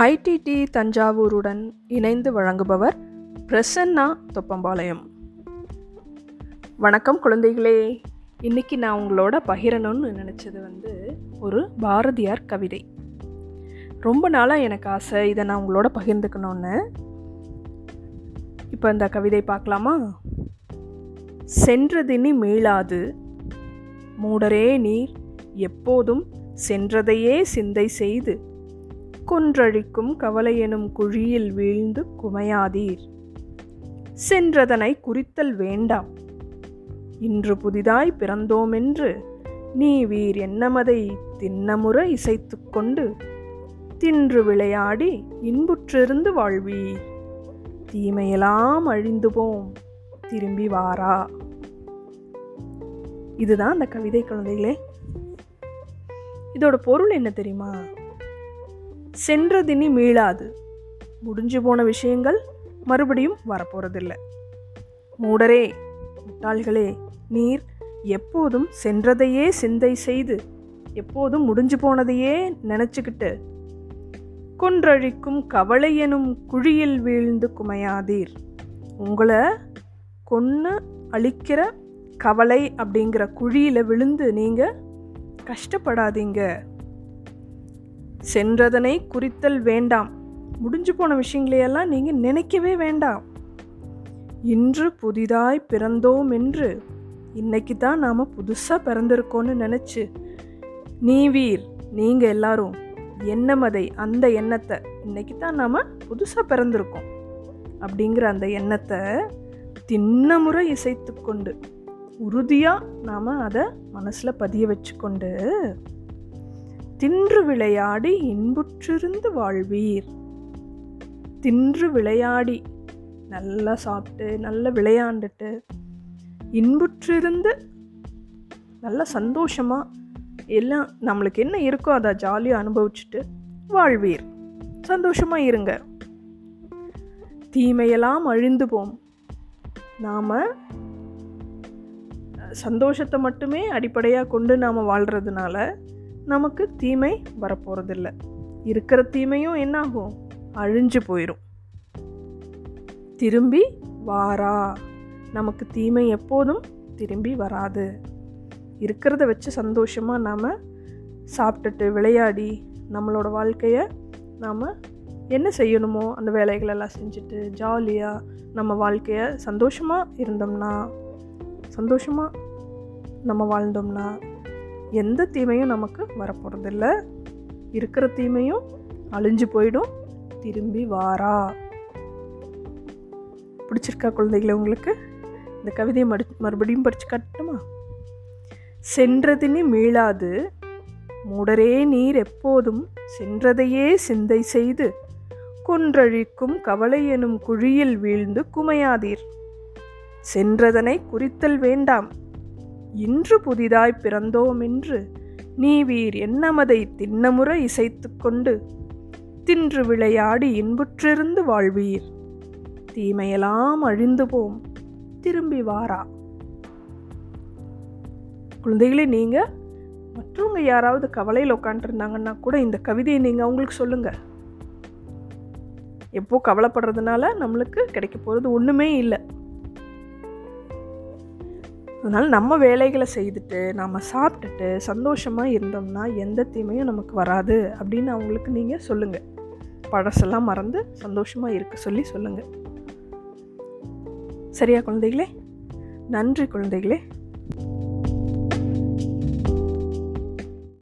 IDD தஞ்சாவூருடன் இணைந்து வழங்குபவர் பிரசன்னா தொப்பம்பாளையம். வணக்கம் குழந்தைகளே. இன்னைக்கு நான் உங்களோட பகிரணும்னு நினச்சது வந்து ஒரு பாரதியார் கவிதை. ரொம்ப நாளாக எனக்கு ஆசை இதை நான் உங்களோட பகிர்ந்துக்கணும்னு. இப்போ இந்த கவிதை பார்க்கலாமா? சென்றதினி மீளாது மூடரே நீர் எப்போதும் சென்றதையே சிந்தை செய்து கொன்றழிக்கும் கவலையெனும் குழியில் வீழ்ந்து குமையாதீர். சென்றதனை குறித்தல் வேண்டாம். இன்று புதிதாய் பிறந்தோமென்று நீ வீர் என்னமதை தின்னமுற இசைத்து கொண்டு தின்று விளையாடி இன்புற்றிருந்து வாழ்வீர். தீமையெல்லாம் அழிந்து போம் திரும்பி வாரா. இதுதான் அந்த கவிதை குழந்தைகளே. இதோட பொருள் என்ன தெரியுமா? சென்றதினி மீளாது. முடிஞ்சு போன விஷயங்கள் மறுபடியும் வரப்போகிறதில்ல மூடரே முட்டாள்களே நீர் எப்போதும் சென்றதையே சிந்தை செய்து எப்போதும் முடிஞ்சு போனதையே நினச்சிக்கிட்டு கொன்றழிக்கும் கவலை எனும் குழியில் வீழ்ந்து குமையாதீர். உங்களை கொன்று அழிக்கிற கவலை அப்படிங்கிற குழியில் விழுந்து நீங்கள் கஷ்டப்படாதீங்க. சென்றதனை குறித்தல் வேண்டாம். முடிஞ்சு போன விஷயங்களையெல்லாம் நீங்கள் நினைக்கவே வேண்டாம். இன்று புதிதாய் பிறந்தோம் என்று இன்னைக்கு தான் நாம் புதுசாக பிறந்திருக்கோன்னு நினச்சி. நீ வீர் நீங்கள் எல்லாரும் எண்ணமதை அந்த எண்ணத்தை இன்னைக்கு தான் நாம் புதுசாக பிறந்திருக்கோம். அப்படிங்கிற அந்த எண்ணத்தை தின்னமுறை இசைத்து கொண்டு உறுதியாக நாம் அதை மனசில் பதிய வச்சுக்கொண்டு தின்று விளையாடி இன்புற்றிருந்து வாழ்வீர். தின்று விளையாடி நல்லா சாப்பிட்டு நல்லா விளையாண்டுட்டு இன்புற்றிருந்து நல்லா சந்தோஷமாக எல்லாம் நம்மளுக்கு என்ன இருக்கோ அதை ஜாலியாக அனுபவிச்சுட்டு வாழ்வீர். சந்தோஷமாக இருங்க. தீமையெல்லாம் அழிந்து போம். நாம் சந்தோஷத்தை மட்டுமே அடிப்படையாக கொண்டு நாம் வாழ்கிறதுனால நமக்கு தீமை வரப்போகிறதில்ல இருக்கிற தீமையும் என்னாகும்? அழிஞ்சு போயிடும் திரும்பி வாரா. நமக்கு தீமை எப்போதும் திரும்பி வராது. இருக்கிறத வச்சு சந்தோஷமாக நாம் சாப்பிட்டுட்டு விளையாடி நம்மளோட வாழ்க்கையை நாம் என்ன செய்யணுமோ அந்த வேலைகளெல்லாம் செஞ்சுட்டு ஜாலியாக நம்ம வாழ்க்கையை சந்தோஷமாக இருந்தோம்னா சந்தோஷமாக நம்ம வாழ்ந்தோம்னா எந்த தீமையும் நமக்கு வரப்போகிறதில்ல இருக்கிற தீமையும் அழிஞ்சு போயிடும். திரும்பி வாரா. பிடிச்சிருக்கா குழந்தைகளை உங்களுக்கு? இந்த கவிதையை மறு மறுபடியும் படித்து காட்டுமா சென்றதினி மீளாது. மூடரே நீர் எப்போதும் சென்றதையே சிந்தை செய்து. கொன்றழிக்கும் கவலை எனும் குழியில் வீழ்ந்து குமையாதீர். சென்றதனை குறித்தல் வேண்டாம். இன்று புதிதாய் பிறந்தோம் என்று நீ வீர் என்னமதை தின்னமுறை இசைத்து கொண்டு தின்று விளையாடி இன்புற்றிருந்து வாழ்வீர். தீமையெல்லாம் அழிந்து போம் திரும்பி வாரா. குழந்தைகளே நீங்கள் மற்றவங்க யாராவது கவலையில் உட்காந்துருந்தாங்கன்னா கூட இந்த கவிதையை நீங்கள் அவங்களுக்கு சொல்லுங்கள் எப்போ கவலைப்படுறதுனால நம்மளுக்கு கிடைக்க போகிறது ஒன்றுமே இல்லை. அதனால் நம்ம வேலைகளை செய்துட்டு நம்ம சாப்பிட்டுட்டு சந்தோஷமாக இருந்தோம்னா எந்த தீமையும் நமக்கு வராது அப்படின்னு அவங்களுக்கு நீங்கள் சொல்லுங்கள் பழசெல்லாம் மறந்து சந்தோஷமாக இருக்க சொல்லி சொல்லுங்கள் சரியா குழந்தைகளே? நன்றி குழந்தைகளே.